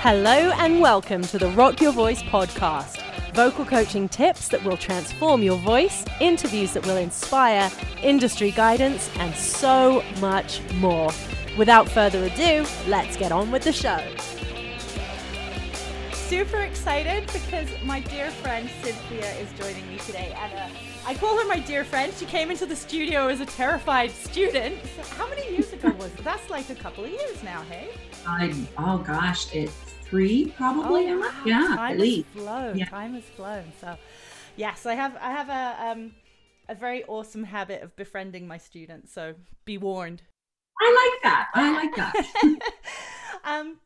Hello and welcome to the Rock Your Voice podcast. Vocal coaching tips that will transform your voice, interviews that will inspire, industry guidance, and so much more. Without further ado, let's get on with the show. Super excited because my dear friend Cynthia is joining me today. And uh, I call her my dear friend. She came into the studio as a terrified student. How many years ago was it? That's like a couple of years now, hey? I, oh gosh, it's three probably. Oh, wow. Yeah, time at has least. flown. Yeah. Time has flown. So, yes, I have. I have a um, a very awesome habit of befriending my students. So be warned. I like that. I like that. um,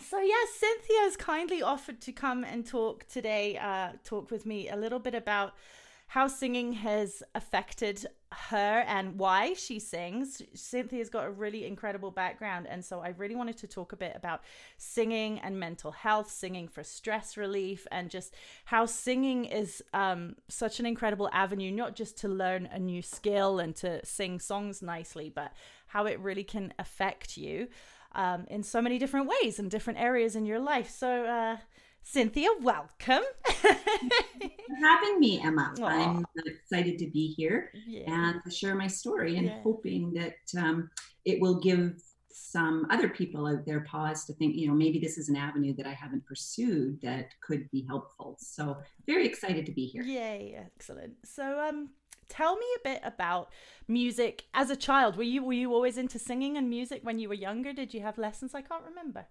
so yes, Cynthia has kindly offered to come and talk today. Uh, talk with me a little bit about how singing has affected her and why she sings. Cynthia's got a really incredible background, and so I really wanted to talk a bit about singing and mental health, singing for stress relief, and just how singing is um, such an incredible avenue, not just to learn a new skill and to sing songs nicely, but how it really can affect you um, in so many different ways and different areas in your life. So, uh, Cynthia, welcome. for having me, Emma. Aw. I'm excited to be here yeah. and to share my story and Yeah. hoping that um, it will give some other people out there pause to think, you know, maybe this is an avenue that I haven't pursued that could be helpful. So, very excited to be here. Yay, excellent. So, um, tell me a bit about music as a child. Were you were you always into singing and music when you were younger? Did you have lessons? I can't remember.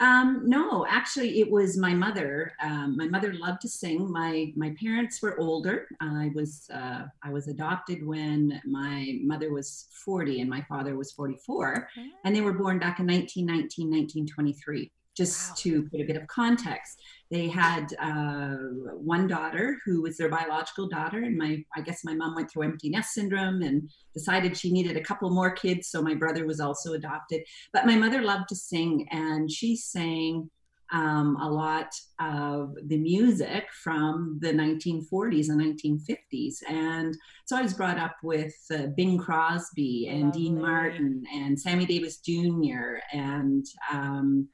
Um, no, actually, it was my mother. Um, my mother loved to sing. My my parents were older. I was uh, I was adopted when my mother was 40 and my father was 44, and they were born back in 1919, 1923. Just Wow. to put a bit of context, they had uh, one daughter who was their biological daughter, and my I guess my mom went through empty nest syndrome and decided she needed a couple more kids, so my brother was also adopted. But my mother loved to sing and she sang um, a lot of the music from the 1940s and 1950s and so i was brought up with uh, bing crosby and dean martin and sammy davis jr and um,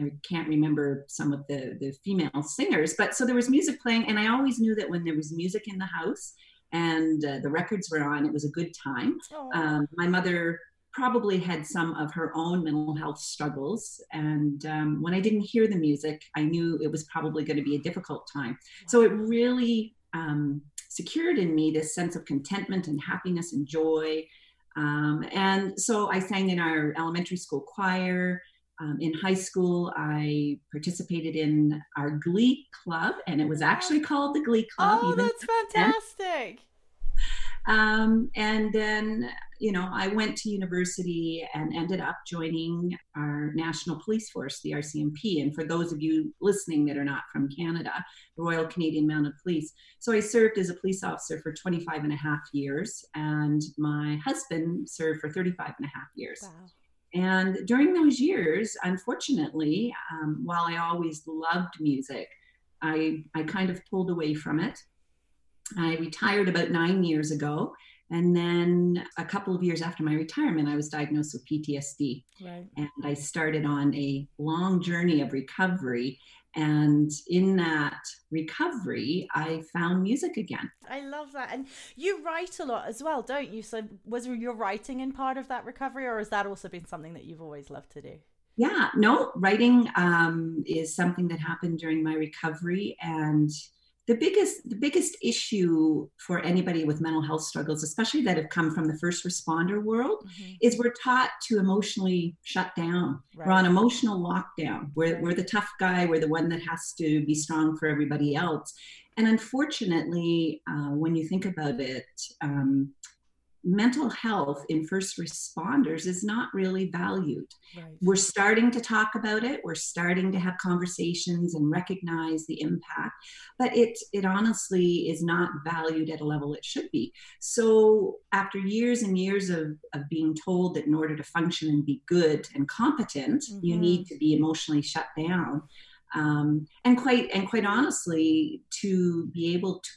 I can't remember some of the the female singers, but so there was music playing, and I always knew that when there was music in the house and uh, the records were on, it was a good time. Um, my mother probably had some of her own mental health struggles and um, when i didn't hear the music i knew it was probably going to be a difficult time. So it really um, secured in me this sense of contentment and happiness and joy. Um, and so i sang in our elementary school choir um, in high school i participated in our glee club and it was actually called the glee club oh, that's fantastic. um, and then, you know, I went to university and ended up joining our national police force, the RCMP. And for those of you listening that are not from Canada, the Royal Canadian Mounted Police. So I served as a police officer for 25 and a half years, and my husband served for 35 and a half years. Wow. And during those years, unfortunately, um, while I always loved music, I, I kind of pulled away from it. I retired about nine years ago. And then a couple of years after my retirement, I was diagnosed with PTSD. Right. And I started on a long journey of recovery. And in that recovery, I found music again. I love that. And you write a lot as well, don't you? So was your writing in part of that recovery or has that also been something that you've always loved to do? Yeah, no, writing um, is something that happened during my recovery, and the biggest the biggest issue for anybody with mental health struggles, especially that have come from the first responder world, is we're taught to emotionally shut down. We're on emotional lockdown. We're, Right. we're the tough guy. We're the one that has to be strong for everybody else. And unfortunately, uh, when you think about it, um, mental health in first responders is not really valued Right. we're starting to talk about it we're starting to have conversations and recognize the impact but it it honestly is not valued at a level it should be so after years and years of, of being told that in order to function and be good and competent you Mhm. need to be emotionally shut down um, and quite and quite honestly to be able to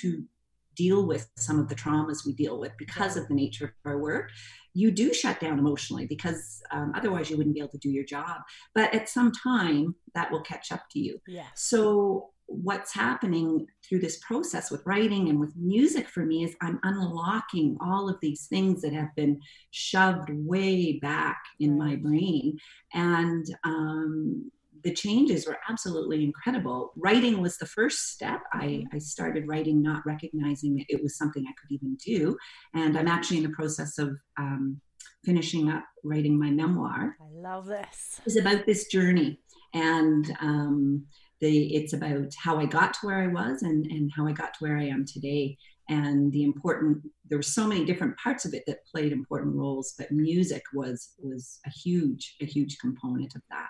to deal with some of the traumas we deal with because of the nature of our work you do shut down emotionally because um, otherwise you wouldn't be able to do your job. But at some time, that will catch up to you. Yeah. So what's happening through this process with writing and with music for me is I'm unlocking all of these things that have been shoved way back in my brain. And um, the changes were absolutely incredible. Writing was the first step. I, mm-hmm. I started writing not recognizing that it was something I could even do. And I'm actually in the process of um, finishing up writing my memoir. I love this. It's about this journey. And um, the, it's about how I got to where I was and, and how I got to where I am today. And the important, there were so many different parts of it that played important roles, but music was was a huge, a huge component of that.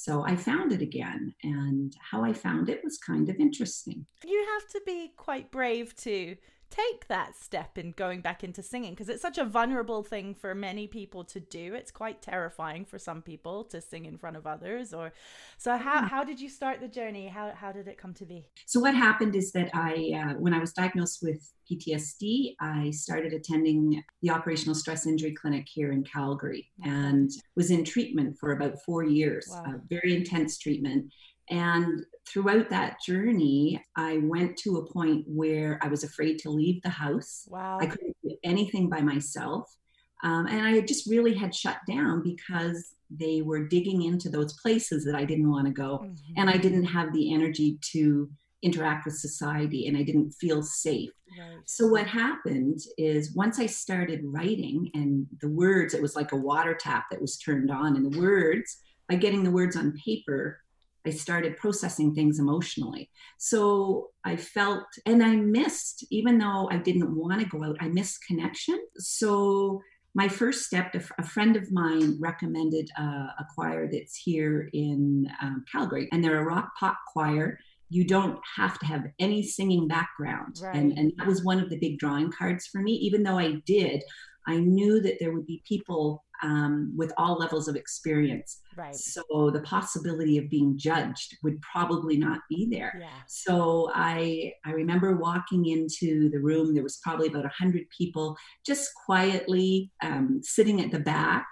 So I found it again, and how I found it was kind of interesting. You have to be quite brave to take that step in going back into singing because it's such a vulnerable thing for many people to do. It's quite terrifying for some people to sing in front of others or so how, how did you start the journey? How, how did it come to be? So what happened is that i uh, when i was diagnosed with ptsd i started attending the operational stress injury clinic here in calgary and was in treatment for about four years wow. very intense treatment and throughout that journey, I went to a point where I was afraid to leave the house. Wow. I couldn't do anything by myself. Um, and I just really had shut down because they were digging into those places that I didn't want to go. Mm-hmm. And I didn't have the energy to interact with society and I didn't feel safe. Right. So, what happened is once I started writing and the words, it was like a water tap that was turned on, and the words, by getting the words on paper, I started processing things emotionally. So I felt, and I missed, even though I didn't want to go out, I missed connection. So my first step, a friend of mine recommended a, a choir that's here in um, Calgary, and they're a rock pop choir. You don't have to have any singing background. Right. And, and that was one of the big drawing cards for me. Even though I did, I knew that there would be people um, with all levels of experience. Right. So the possibility of being judged would probably not be there. Yeah. So I I remember walking into the room. There was probably about a hundred people, just quietly um, sitting at the back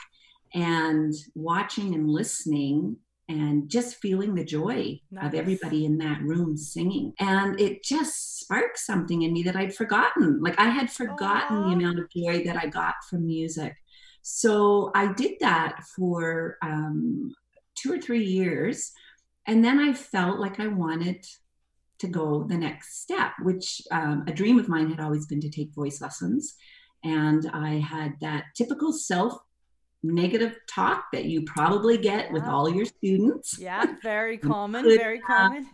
and watching and listening and just feeling the joy nice. of everybody in that room singing. And it just sparked something in me that I'd forgotten. Like I had forgotten Aww. the amount of joy that I got from music. So I did that for um, two or three years. And then I felt like I wanted to go the next step, which um, a dream of mine had always been to take voice lessons. And I had that typical self negative talk that you probably get yeah. with all your students. Yeah, very common, very common. Uh,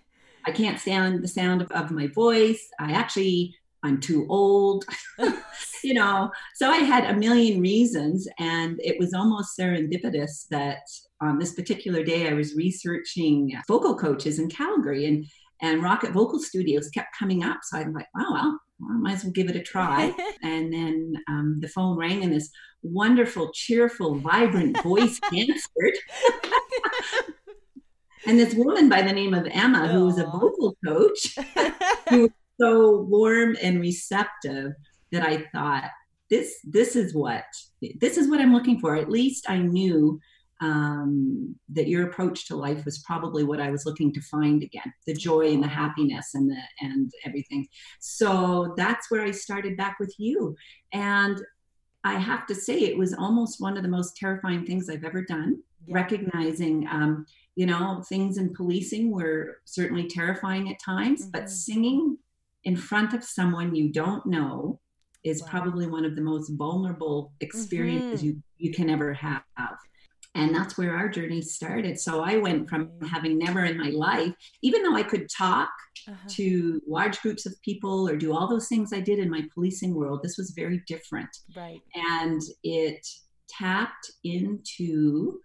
I can't stand the sound of, of my voice. I actually I'm too old, you know. So I had a million reasons, and it was almost serendipitous that on this particular day I was researching vocal coaches in Calgary, and and Rocket Vocal Studios kept coming up. So I'm like, wow, well, I might as well give it a try. and then um, the phone rang, and this wonderful, cheerful, vibrant voice answered. and this woman by the name of Emma, who was a vocal coach, who was so warm and receptive that I thought this this is what this is what I'm looking for. At least I knew um, that your approach to life was probably what I was looking to find again the joy and the happiness and the and everything. So that's where I started back with you. And I have to say, it was almost one of the most terrifying things I've ever done. Yeah. Recognizing, um, you know, things in policing were certainly terrifying at times, mm-hmm. but singing in front of someone you don't know is wow. probably one of the most vulnerable experiences mm-hmm. you, you can ever have. And that's where our journey started. So I went from having never in my life, even though I could talk uh-huh. to large groups of people or do all those things I did in my policing world, this was very different. Right. And it tapped into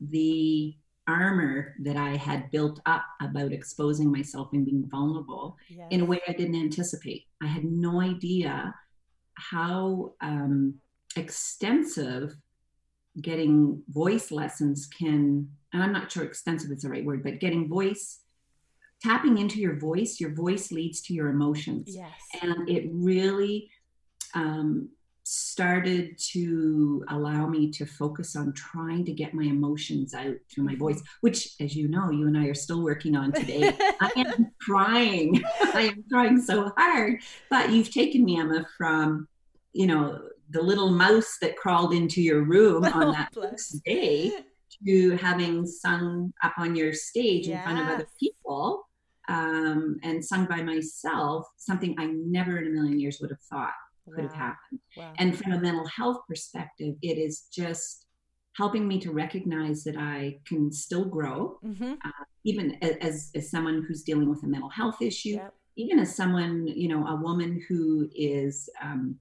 the armor that I had built up about exposing myself and being vulnerable yes. in a way I didn't anticipate. I had no idea how um, extensive getting voice lessons can, and I'm not sure extensive is the right word, but getting voice, tapping into your voice, your voice leads to your emotions. Yes. And it really, um, started to allow me to focus on trying to get my emotions out through my mm-hmm. voice, which, as you know, you and I are still working on today. I am trying. I am trying so hard. But you've taken me, Emma, from, you know, the little mouse that crawled into your room on that first day to having sung up on your stage yes. in front of other people um, and sung by myself, something I never in a million years would have thought could wow. have happened. Wow. And from a mental health perspective, it is just helping me to recognize that I can still grow, mm-hmm. uh, even as, as someone who's dealing with a mental health issue, yep. even as someone, you know, a woman who is. Um,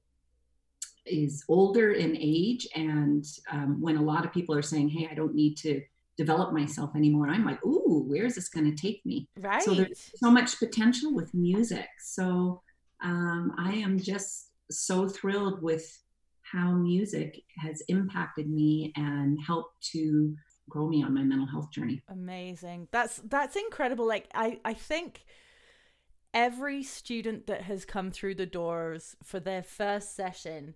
is older in age and um, when a lot of people are saying hey i don't need to develop myself anymore i'm like ooh where is this going to take me right so there's so much potential with music so um, i am just so thrilled with how music has impacted me and helped to grow me on my mental health journey. Amazing. That's that's incredible. Like I I think every student that has come through the doors for their first session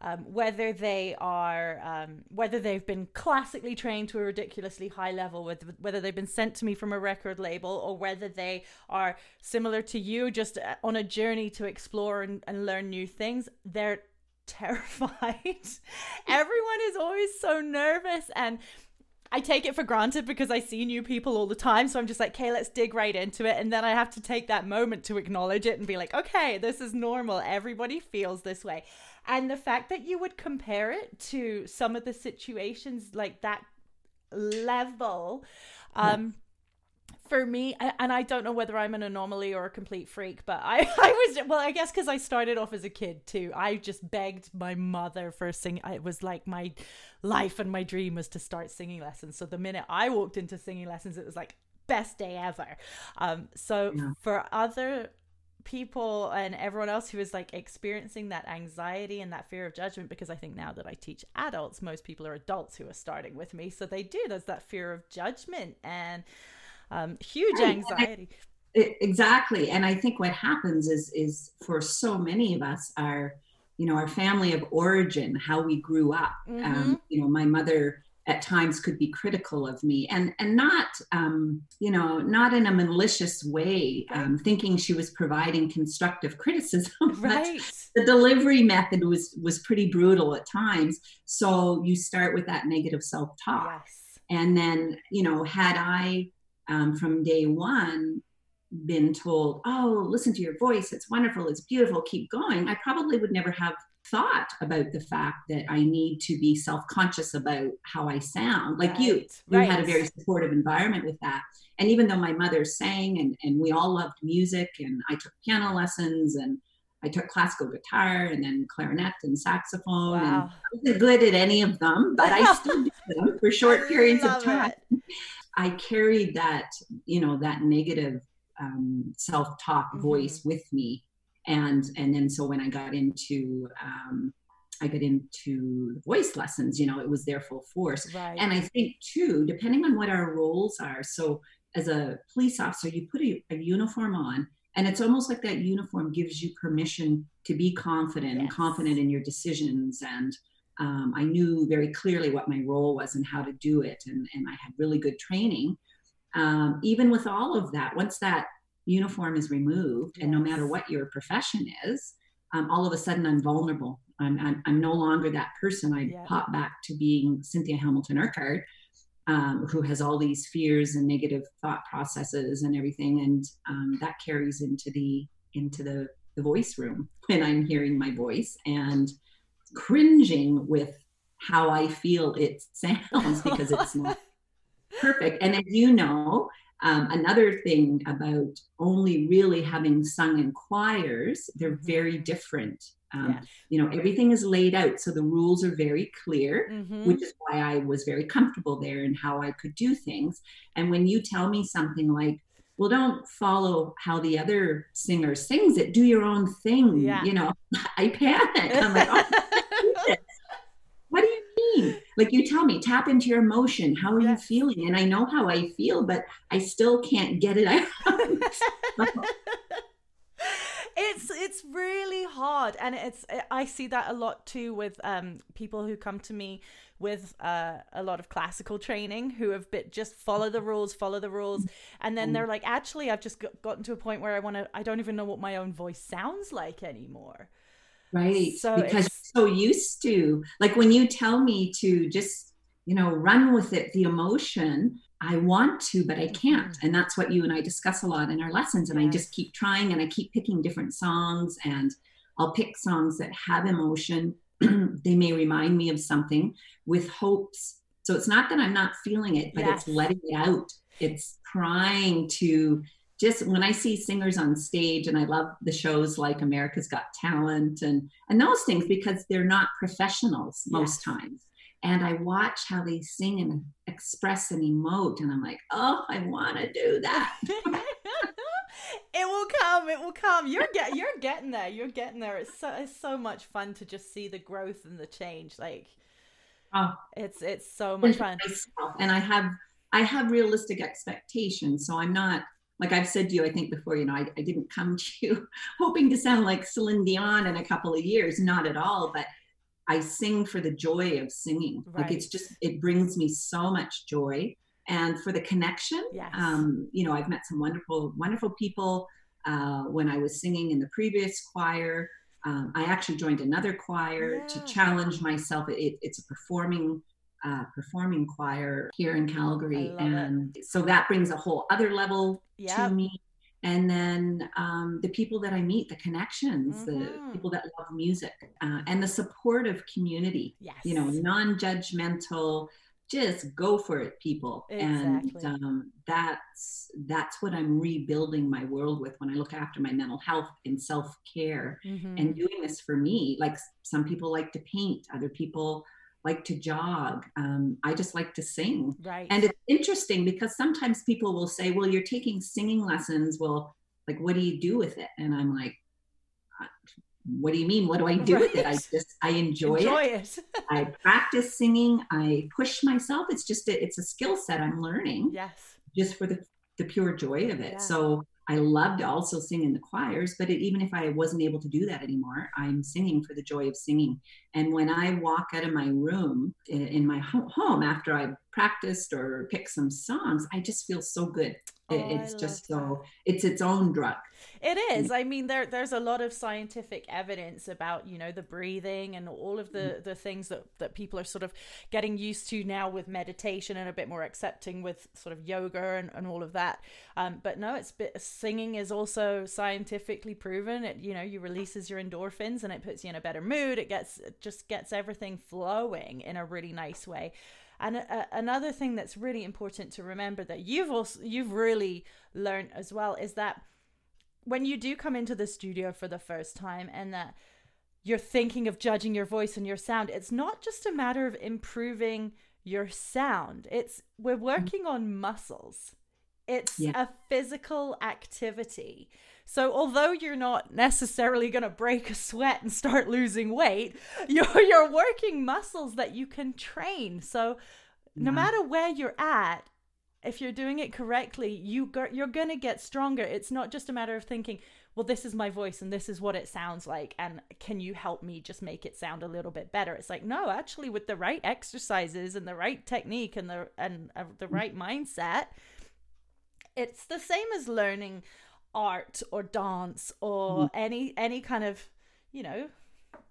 um, whether they are um, whether they've been classically trained to a ridiculously high level with whether they've been sent to me from a record label or whether they are similar to you just uh, on a journey to explore and, and learn new things they're terrified. Everyone is always so nervous and I take it for granted because I see new people all the time. So I'm just like, okay, let's dig right into it. And then I have to take that moment to acknowledge it and be like, okay, this is normal. Everybody feels this way and the fact that you would compare it to some of the situations like that level um for me and i don't know whether i'm an anomaly or a complete freak but i i was well i guess because i started off as a kid too i just begged my mother for singing it was like my life and my dream was to start singing lessons so the minute i walked into singing lessons it was like best day ever um so yeah. for other people and everyone else who is like experiencing that anxiety and that fear of judgment because I think now that I teach adults, most people are adults who are starting with me. So they do. There's that fear of judgment and um, huge anxiety. exactly. And I think what happens is is for so many of us our you know, our family of origin, how we grew up. Mm-hmm. Um, you know, my mother at times could be critical of me and and not um, you know not in a malicious way um, thinking she was providing constructive criticism right the delivery method was was pretty brutal at times so you start with that negative self-talk yes. and then you know had i um, from day one been told oh listen to your voice it's wonderful it's beautiful keep going i probably would never have thought about the fact that I need to be self conscious about how I sound. Like right, you, you right. had a very supportive environment with that. And even though my mother sang and, and we all loved music, and I took piano lessons and I took classical guitar and then clarinet and saxophone. Wow. And I wasn't good at any of them, but I still did them for short periods of time. It. I carried that, you know, that negative um, self-talk mm-hmm. voice with me and and then so when i got into um, i got into the voice lessons you know it was their full force right. and i think too depending on what our roles are so as a police officer you put a, a uniform on and it's almost like that uniform gives you permission to be confident yes. and confident in your decisions and um, i knew very clearly what my role was and how to do it and, and i had really good training um, even with all of that once that uniform is removed, yes. and no matter what your profession is, um, all of a sudden I'm vulnerable. I'm, I'm, I'm no longer that person. I yeah. pop back to being Cynthia Hamilton Urquhart, um, who has all these fears and negative thought processes and everything, and um, that carries into the into the the voice room when I'm hearing my voice and cringing with how I feel it sounds because it's not perfect. And as you know, um, another thing about only really having sung in choirs, they're mm-hmm. very different. Um. You know, everything is laid out, so the rules are very clear, mm-hmm. which is why I was very comfortable there and how I could do things. And when you tell me something like, well, don't follow how the other singer sings it, do your own thing, yeah. you know, I panic. I'm like, oh, what do you mean? Like you tell me, tap into your emotion. How are you feeling? And I know how I feel, but I still can't get it out. it's it's really hard and it's i see that a lot too with um people who come to me with uh, a lot of classical training who have been just follow the rules follow the rules and then they're like actually i've just gotten to a point where i want to i don't even know what my own voice sounds like anymore right so because you're so used to like when you tell me to just you know run with it the emotion I want to, but I can't. Mm-hmm. And that's what you and I discuss a lot in our lessons. And yes. I just keep trying and I keep picking different songs and I'll pick songs that have emotion. they may remind me of something with hopes. So it's not that I'm not feeling it, but yes. it's letting it out. It's trying to just when I see singers on stage, and I love the shows like America's Got Talent and and those things because they're not professionals most yes. times and I watch how they sing and express and emote, and I'm like, oh, I want to do that. it will come. It will come. You're get. You're getting there. You're getting there. It's so. It's so much fun to just see the growth and the change. Like, oh, it's it's so much fun. And I have I have realistic expectations, so I'm not like I've said to you, I think before, you know, I, I didn't come to you hoping to sound like Celine Dion in a couple of years, not at all. But I sing for the joy of singing. Right. Like it's just, it brings me so much joy. And for the connection, yes. um, you know, I've met some wonderful, wonderful people uh, when I was singing in the previous choir. Um, I actually joined another choir yeah. to challenge myself. It, it's a performing uh, performing choir here in Calgary, and it. so that brings a whole other level yep. to me and then um, the people that I meet, the connections, mm-hmm. the people that love music, uh, and the supportive community. Yes. You know, non-judgmental, just go for it, people. Exactly. And um, that's that's what I'm rebuilding my world with when I look after my mental health and self-care, mm-hmm. and doing this for me. Like some people like to paint, other people like to jog. Um, I just like to sing. Right. And it's interesting because sometimes people will say, well, you're taking singing lessons. Well, like, what do you do with it? And I'm like, uh, what do you mean? What do I do right. with it? I just, I enjoy, enjoy it. it. I practice singing. I push myself. It's just, a, it's a skill set I'm learning. Yes. Just for the, the pure joy of it. Yeah. So I loved also sing in the choirs, but it, even if I wasn't able to do that anymore, I'm singing for the joy of singing. And when I walk out of my room in, in my home after I've practiced or picked some songs, I just feel so good. Oh, it's just so it's its own drug. It is. I mean there there's a lot of scientific evidence about you know the breathing and all of the mm. the things that that people are sort of getting used to now with meditation and a bit more accepting with sort of yoga and, and all of that. Um, but no it's bit, singing is also scientifically proven. It you know you releases your endorphins and it puts you in a better mood. It gets it just gets everything flowing in a really nice way and a, another thing that's really important to remember that you've also you've really learned as well is that when you do come into the studio for the first time and that you're thinking of judging your voice and your sound, it's not just a matter of improving your sound. It's we're mm-hmm. working on muscles. It's yeah. a physical activity. So although you're not necessarily going to break a sweat and start losing weight, you're you're working muscles that you can train. So no yeah. matter where you're at, if you're doing it correctly, you go, you're going to get stronger. It's not just a matter of thinking, well, this is my voice and this is what it sounds like. And can you help me just make it sound a little bit better? It's like, no, actually, with the right exercises and the right technique and the, and uh, the right mindset, it's the same as learning art or dance or mm. any any kind of you know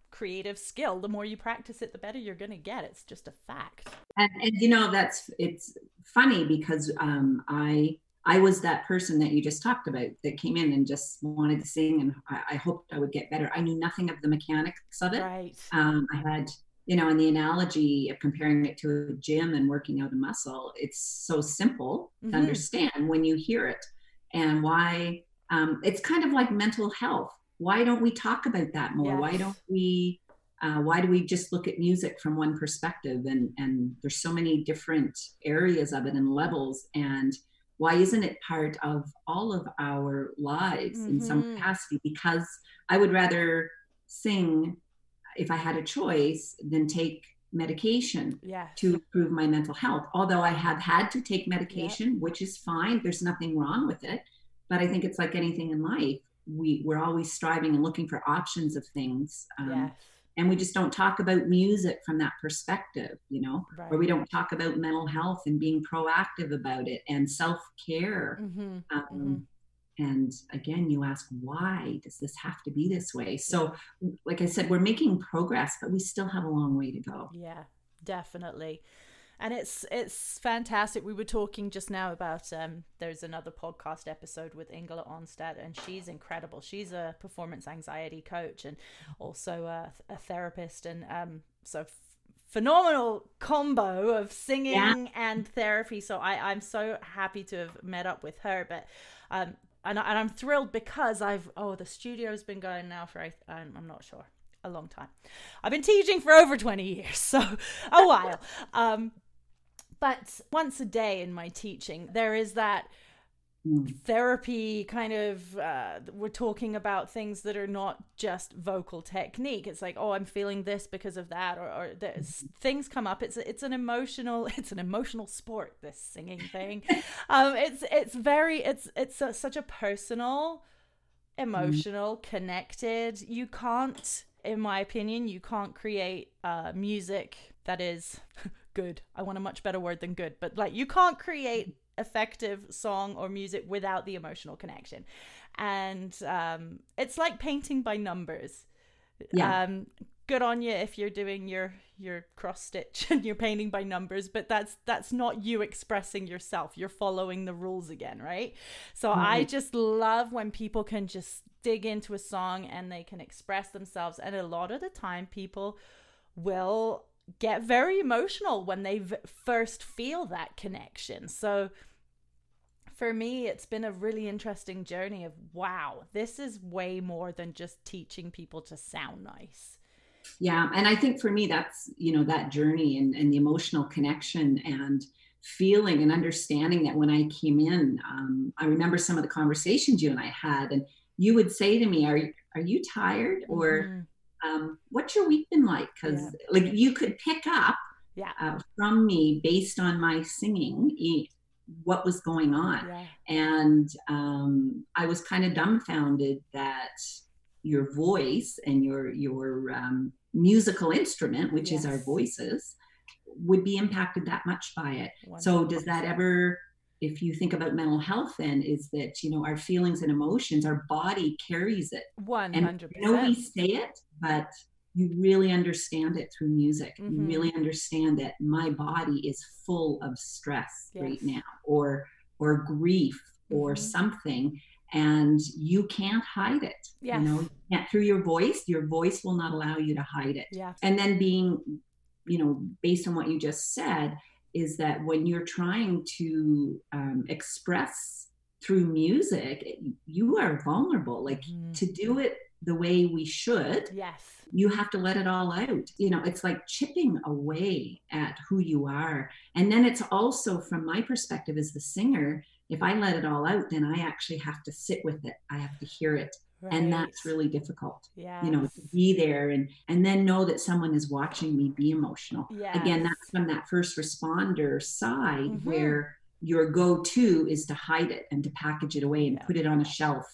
creative skill the more you practice it the better you're going to get. It's just a fact. And, and, you know that's it's funny because um, i i was that person that you just talked about that came in and just wanted to sing and i, I hoped i would get better. I knew nothing of the mechanics of it. Right. Um, i had you know in the analogy of comparing it to a gym and working out a muscle it's so simple mm-hmm. to understand when you hear it and why um, it's kind of like mental health. Why don't we talk about that more? Yes. Why don't we? Uh, why do we just look at music from one perspective? And and there's so many different areas of it and levels. And why isn't it part of all of our lives mm-hmm. in some mm-hmm. capacity? Because I would rather sing if I had a choice than take medication yes. to improve my mental health. Although I have had to take medication, yep. which is fine, there's nothing wrong with it but I think it's like anything in life. we we're always striving and looking for options of things um, yes. and we just don't talk about music from that perspective you know Right. or we don't talk about mental health and being proactive about it and self-care Mhm. um, and again you ask why does this have to be this way so like i said we're making progress but we still have a long way to go Yeah, definitely. And it's it's fantastic. We were talking just now about um there's another podcast episode with Ingela Onstad and she's incredible. She's a performance anxiety coach and also a, a therapist and um so f- phenomenal combo of singing Yeah. and therapy. So I I'm so happy to have met up with her but um and, I, and I'm thrilled because I've oh the studio's been going now for I'm, I'm not sure a long time. I've been teaching for over 20 years, so a while. Um, but once a day in my teaching, there is that Mm. therapy kind of uh, we're talking about things that are not just vocal technique. It's like oh i'm feeling this because of that or, or there's things come up. It's it's an emotional it's an emotional sport this singing thing. Um it's it's very it's it's a, such a personal emotional connected. You can't in my opinion you can't create uh music that is good. I want a much better word than good. But like you can't create effective song or music without the emotional connection. And um it's like painting by numbers. Yeah. um good on you if you're doing your your cross stitch and you're painting by numbers but that's that's not you expressing yourself. You're following the rules again right? So i just love when people can just dig into a song and they can express themselves. And a lot of the time people will get very emotional when they v- first feel that connection so for me it's been a really interesting journey of wow this is way more than just teaching people to sound nice yeah and i think for me that's you know that journey and, and the emotional connection and feeling and understanding that when i came in um, i remember some of the conversations you and i had and you would say to me are, you- are you tired or Mhm. Um, what's your week been like because Yeah. like you could pick up Yeah. uh, from me based on my singing e- what was going on yeah and um, I was kind of dumbfounded that your voice and your your um, musical instrument, which is our voices, would be impacted that much by it. So does that ever, if you think about mental health, then is that you know our feelings and emotions, our body carries it, and 100% I know we say it, but you really understand it through music. You Mhm. really understand that my body is full of stress right now, or or grief, or Mhm. something, and you can't hide it. Yes. You know, you through your voice, your voice will not allow you to hide it. yeah And then being, you know, based on what you just said, is that when you're trying to um, express through music, you are vulnerable. Like Mhm. to do it the way we should, yes you have to let it all out. You know, it's like chipping away at who you are. And then it's also, from my perspective as the singer, if I let it all out, then I actually have to sit with it. I have to hear it. And that's really difficult. yeah You know, to be there and and then know that someone is watching me be emotional. Again, that's from that first responder side Mhm. where your go-to is to hide it and to package it away and put it on a shelf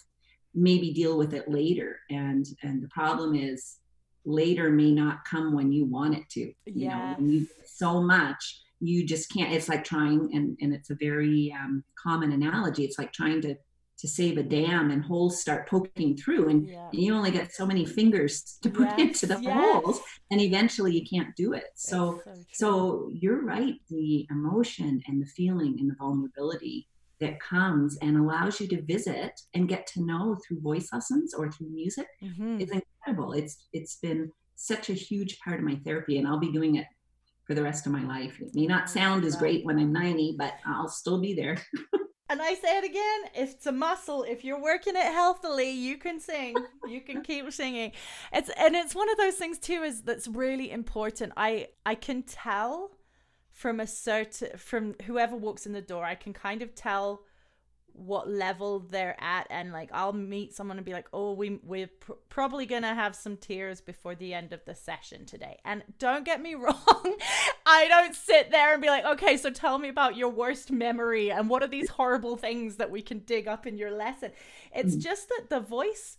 maybe deal with it later and and the problem is later may not come when you want it to you know when you so much you just can't it's like trying and and it's a very um, common analogy it's like trying to to save a dam and holes start poking through and yeah you only get so many fingers to put Yes, into the yes. holes and eventually you can't do it so true. so you're right. The emotion and the feeling and the vulnerability that comes and allows you to visit and get to know through voice lessons or through music Mhm. is incredible. It's it's been such a huge part of my therapy, and I'll be doing it for the rest of my life. It may not sound as great when I'm 90, but I'll still be there. And I say it again, it's a muscle. If you're working it healthily, you can sing. You can keep singing. It's and it's one of those things too is that's really important. I I can tell from a certain from whoever walks in the door, I can kind of tell what level they're at and like I'll meet someone and be like oh we we're pr- probably to have some tears before the end of the session today. And don't get me wrong I don't sit there and be like okay so tell me about your worst memory and what are these horrible things that we can dig up in your lesson? It's mm. just that the voice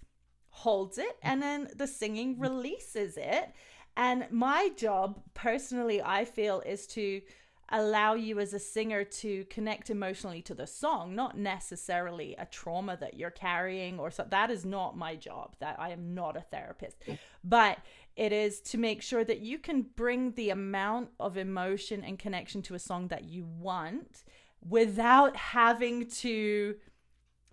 holds it and then the singing releases it. And my job personally I feel is to allow you as a singer to connect emotionally to the song not necessarily a trauma that you're carrying or so that is not my job that i am not a therapist. Mm. But it is to make sure that you can bring the amount of emotion and connection to a song that you want without having to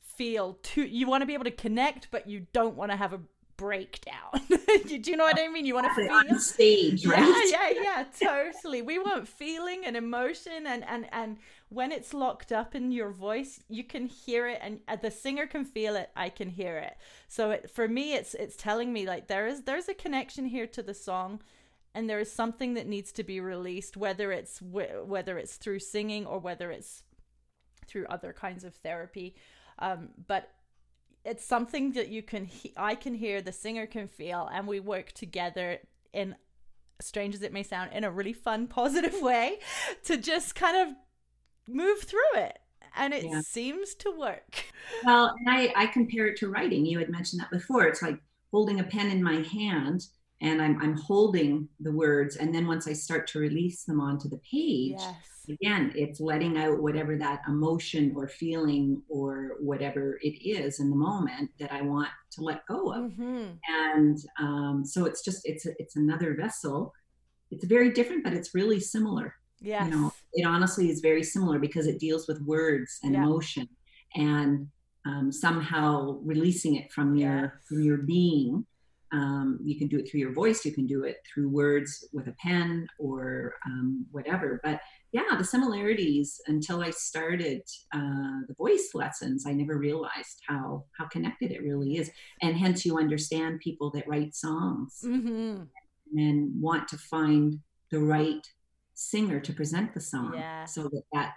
feel too you want to be able to connect but you don't want to have a breakdown. Do you know what I mean? You want to feel on stage, right? Yeah, yeah, yeah, totally. We want feeling and emotion, and and and when it's locked up in your voice, you can hear it, and uh, the singer can feel it. I can hear it. So it, for me, it's it's telling me like there is there's a connection here to the song. And there is something that needs to be released, whether it's whether it's through singing or whether it's through other kinds of therapy. Um, but it's something that you can he- I can hear the singer can feel and we work together in strange as it may sound in a really fun positive way to just kind of move through it. And it yeah. seems to work. Well I, I compare it to writing. You had mentioned that before. It's like holding a pen in my hand and I'm, I'm holding the words. And then once i start to release them onto the page yes. again it's letting out whatever that emotion or feeling or whatever it is in the moment that i want to let go of. Mm-hmm. and um, so it's just it's a, it's another vessel. It's very different but it's really similar. Yeah you know it honestly is very similar because it deals with words and yeah. emotion and um, somehow releasing it from your yes. from your being um, you can do it through your voice you can do it through words with a pen or um, whatever. But yeah, the similarities until I started uh, the voice lessons, I never realized how how connected it really is, and hence you understand people that write songs. Mm-hmm. and want to find the right singer to present the song, yeah. so that that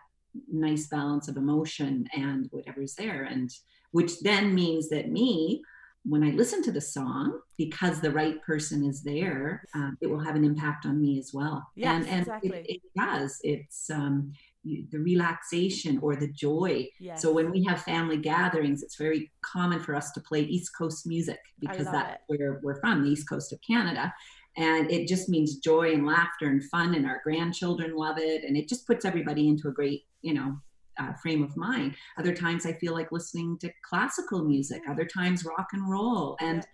nice balance of emotion and whatever's there, and which then means that me when I listen to the song, because the right person is there, um, it will have an impact on me as well. Yes, and, and exactly. it, it does. It's um, the relaxation or the joy. Yes. So when we have family gatherings, it's very common for us to play East Coast music because that's where we're from, the East Coast of Canada. And it just means joy and laughter and fun, and our grandchildren love it. And it just puts everybody into a great, you know, uh, frame of mind. Other times I feel like listening to classical music, other times rock and roll. And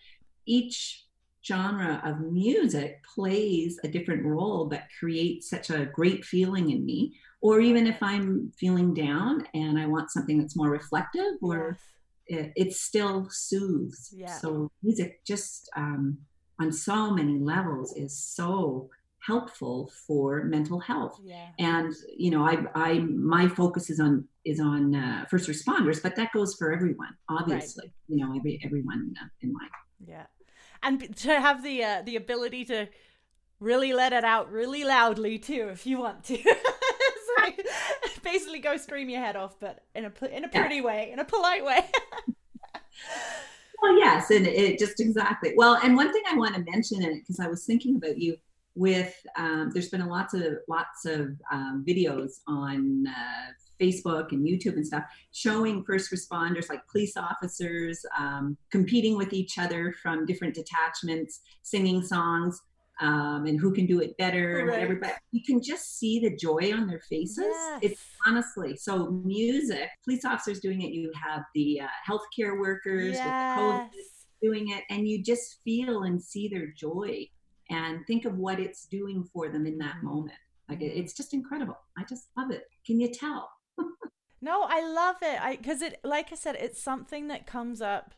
each genre of music plays a different role that creates such a great feeling in me. Or even if I'm feeling down and I want something that's more reflective or it, it, still soothes. Yeah. So music just um, on so many levels is so helpful for mental health yeah. and you know i i my focus is on is on uh, first responders but that goes for everyone obviously right. you know every everyone in life yeah and to have the uh, the ability to really let it out really loudly too if you want to so basically go scream your head off but in a in a pretty yeah. way in a polite way well yes and it just exactly well and one thing i want to mention it because i was thinking about you with um, there's been a lots of lots of um, videos on uh, Facebook and YouTube and stuff showing first responders like police officers um, competing with each other from different detachments, singing songs, um, and who can do it better and whatever. But you can just see the joy on their faces. Yes. It's honestly so music. Police officers doing it. You have the uh, healthcare workers yes. with the COVID doing it, and you just feel and see their joy and think of what it's doing for them in that moment. Like it, it's just incredible. I just love it. Can you tell? no, I love it. I because it, like I said, it's something that comes up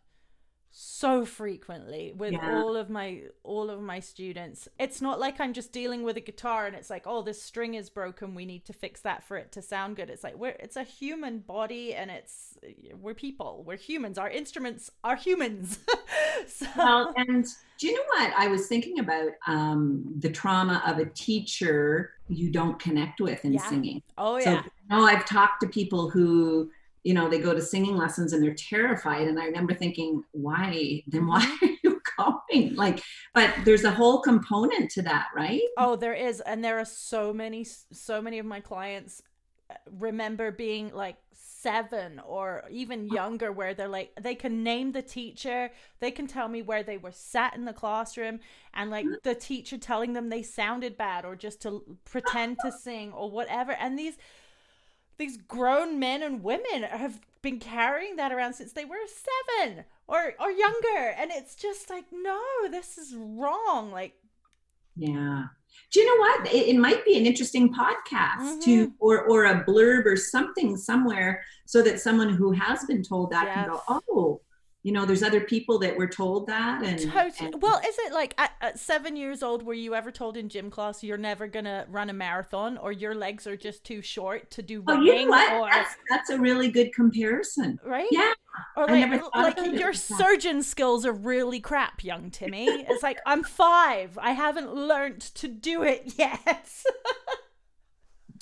so frequently with yeah. all of my all of my students it's not like i'm just dealing with a guitar and it's like oh this string is broken we need to fix that for it to sound good it's like we're it's a human body and it's we're people we're humans our instruments are humans so. well and do you know what i was thinking about um the trauma of a teacher you don't connect with in yeah. singing oh yeah so, you know, i've talked to people who you know, they go to singing lessons and they're terrified. And I remember thinking, why? Then why Mm-hmm. are you going? Like, but there's a whole component to that, right? Oh, there is, and there are so many, so many of my clients uh, remember being like seven or even younger, where they're like, they can name the teacher, they can tell me where they were sat in the classroom, and like the teacher telling them they sounded bad or just to pretend to sing or whatever. And these these grown men and women have been carrying that around since they were seven or or younger, and it's just like, no, this is wrong. Like Yeah. Do you know what? It, it might be an interesting podcast to, Mhm. or or a blurb or something somewhere, so that someone who has been told that can go, oh, you know, there's other people that were told that, and, Totally. and- Well, is it like at, at seven years old, were you ever told in gym class you're never gonna run a marathon, or your legs are just too short to do running oh, you know what? or That's that's a really good comparison. right? Yeah. Or like, like your surgeon skills are really crap, young Timmy. It's like I'm five. I haven't learned to do it yet.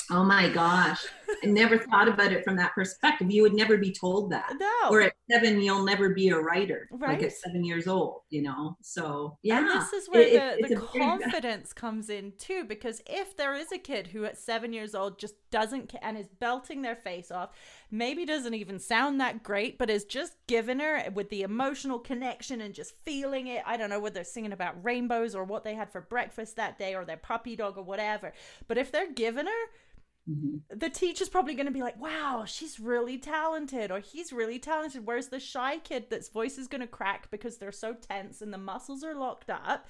Oh my gosh. I never thought about it from that perspective. You would never be told that. no. Or at seven, you'll never be a writer. Right. Like at seven years old, you know? So, yeah. And this is where it- the, the confidence comes in too, because if there is a kid who at seven years old just doesn't and is belting their face off, maybe doesn't even sound that great, but is just giving her with the emotional connection and just feeling it. I don't know whether they're singing about rainbows or what they had for breakfast that day or their puppy dog or whatever. But if they're giving her, Mhm. the teacher's probably going to be like, wow, she's really talented, or he's really talented. Whereas the shy kid that's voice is going to crack because they're so tense and the muscles are locked up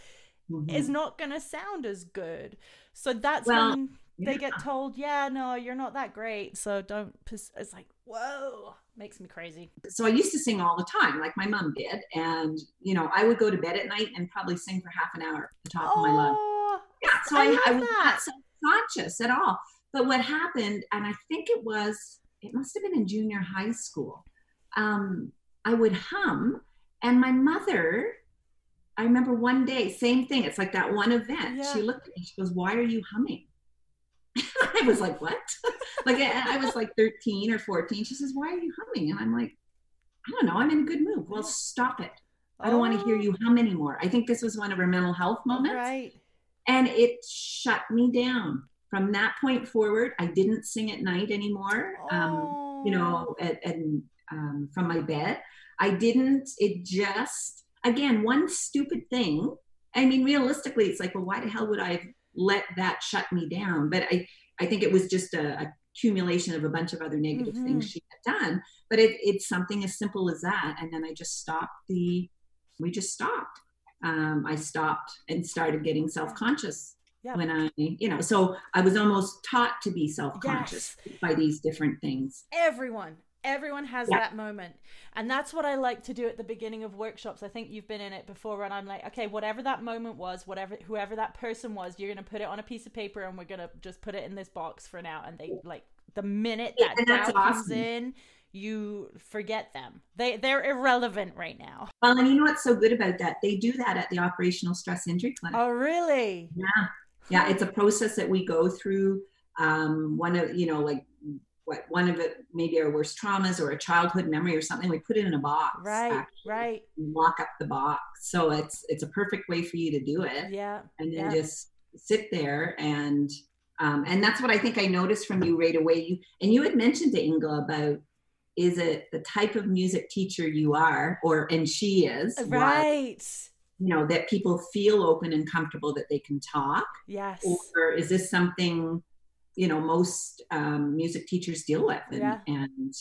Mhm. is not going to sound as good. So that's Well, when they yeah. get told, yeah, no, you're not that great. So don't, pers-" it's like, whoa, makes me crazy. so I used to sing all the time, like my mom did. And, you know, I would go to bed at night and probably sing for half an hour at the top of my lungs. Oh, Yeah, so I I, I, was that. not self-conscious at all. But what happened, and I think it was, it must have been in junior high school. Um, I would hum, and my mother, I remember one day, same thing. It's like that one event. Yeah. She looked at me. She goes, "Why are you humming?" I was like, "What?" like I I was like 13 or 14. She says, "Why are you humming?" And I'm like, "I don't know. I'm in a good mood." Well, stop it. I don't want to hear Oh, you hum anymore. I think this was one of her mental health moments Right. and it shut me down from that point forward i didn't sing at night anymore um, you know at, and um, from my bed. I didn't it just again one stupid thing i mean realistically it's like well why the hell would i let that shut me down? But i i think it was just a, a accumulation of a bunch of other negative Mhm. things she had done. But it, it's something as simple as that. And then i just stopped the we just stopped. Um, i stopped and started getting self-conscious Yeah. when I, you know, so I was almost taught to be self-conscious by these different things. everyone everyone has Yeah. that moment and that's what i like to do at the beginning of workshops i think you've been in it before and i'm like okay whatever that moment was whatever whoever that person was you're going to put it on a piece of paper and we're going to just put it in this box for now and they like the minute that that's doubt comes in you forget them they they're irrelevant right now Well, and you know what's so good about that? They do that at the Operational Stress Injury Clinic. oh really Yeah, yeah, it's a process that we go through. Um, one of you know, like what one of it maybe our worst traumas or a childhood memory or something. We put it in a box. right actually, right Lock up the box. So it's it's a perfect way for you to do it. yeah and then Yeah. just sit there and um, and that's what I think I noticed from you right away. You and you had mentioned to Inga about is it the type of music teacher you are, or and she is, right you know, that people feel open and comfortable that they can talk, yes or is this something you know most um, music teachers deal with? And, Yeah. and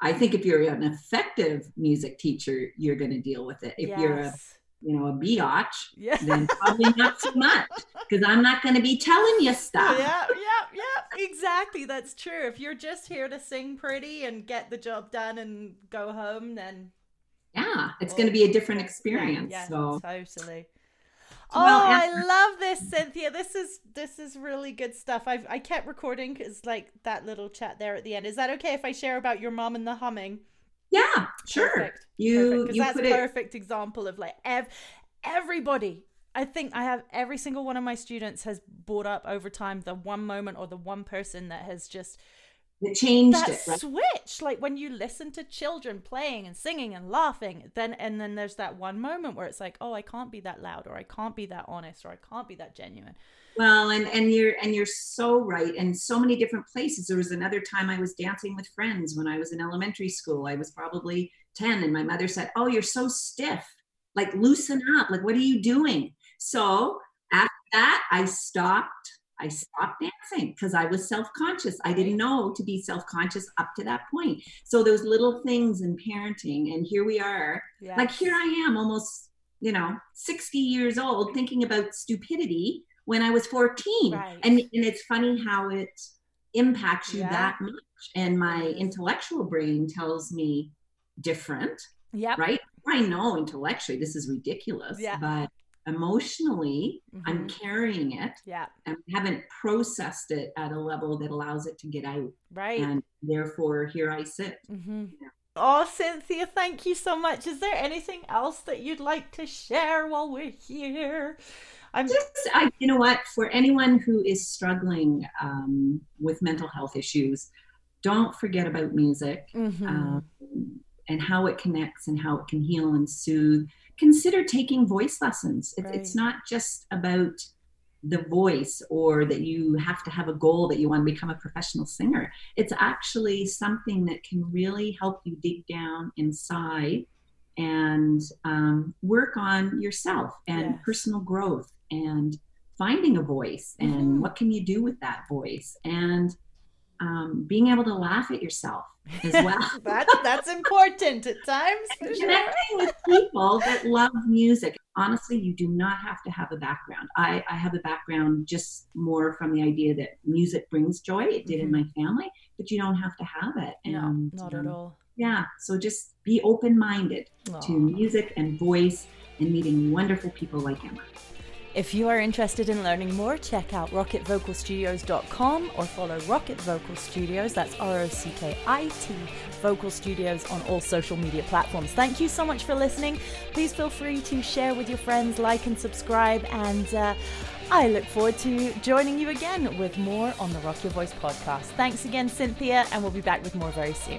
I think if you're an effective music teacher, you're going to deal with it. If you're a you know a biatch, yeah then probably not so much because I'm not going to be telling you stuff. Yeah, yeah, yeah, exactly. That's true. If you're just here to sing pretty and get the job done and go home, then Yeah, it's going to be a oh, different experience. Yeah, yeah, So totally. Well, oh, and- I love this, Cynthia. This is this is really good stuff. I've I kept recording because like that little chat there at the end. Is that okay if I share about your mom and the humming? yeah, sure. Perfect. You because you that's a it. perfect example of like ev- everybody i think i have every single one of my students has brought up over time the one moment or the one person that has just it changed that it. Right? switch like when you listen to children playing and singing and laughing then and then there's that one moment where it's like oh i can't be that loud or i can't be that honest or i can't be that genuine. Well and and you're and you're so right and so many different places. There was another time i was dancing with friends when i was in elementary school. I was probably 10 and my mother said oh you're so stiff. Like loosen up. Like what are you doing? So after that i stopped I stopped dancing because I was self conscious. I didn't know to be self conscious up to that point. So those little things in parenting, and here we are. Yes. Like here I am, almost you know, 60 years old, thinking about stupidity when I was 14. Right. And and it's funny how it impacts you yeah. that much. And my intellectual brain tells me different. Yeah. Right. I know intellectually this is ridiculous. Yeah. But emotionally mm-hmm. i'm carrying it yeah and haven't processed it at a level that allows it to get out right and therefore here i sit mm-hmm. yeah. oh cynthia thank you so much is there anything else that you'd like to share while we're here i'm just I, you know what for anyone who is struggling um, with mental health issues don't forget about music mm-hmm. um, and how it connects and how it can heal and soothe consider taking voice lessons. Right. It's not just about the voice or that you have to have a goal that you want to become a professional singer. It's actually something that can really help you dig down inside and um, work on yourself and yes. personal growth and finding a voice and mm-hmm. what can you do with that voice and um, being able to laugh at yourself as well. that's that's important at times. Connecting sure. with people that love music. Honestly, you do not have to have a background. I, I have a background just more from the idea that music brings joy. It did mm-hmm. in my family, but you don't have to have it. And, no, not um, at all. Yeah. So just be open minded to music and voice and meeting wonderful people like Emma. If you are interested in learning more, check out rockitvocalstudios.com or follow Rockit Vocal Studios, that's R O C K I T Vocal Studios on all social media platforms. Thank you so much for listening. Please feel free to share with your friends, like and subscribe, and uh, I look forward to joining you again with more on the Rock Your Voice podcast. Thanks again, Cynthia, and we'll be back with more very soon.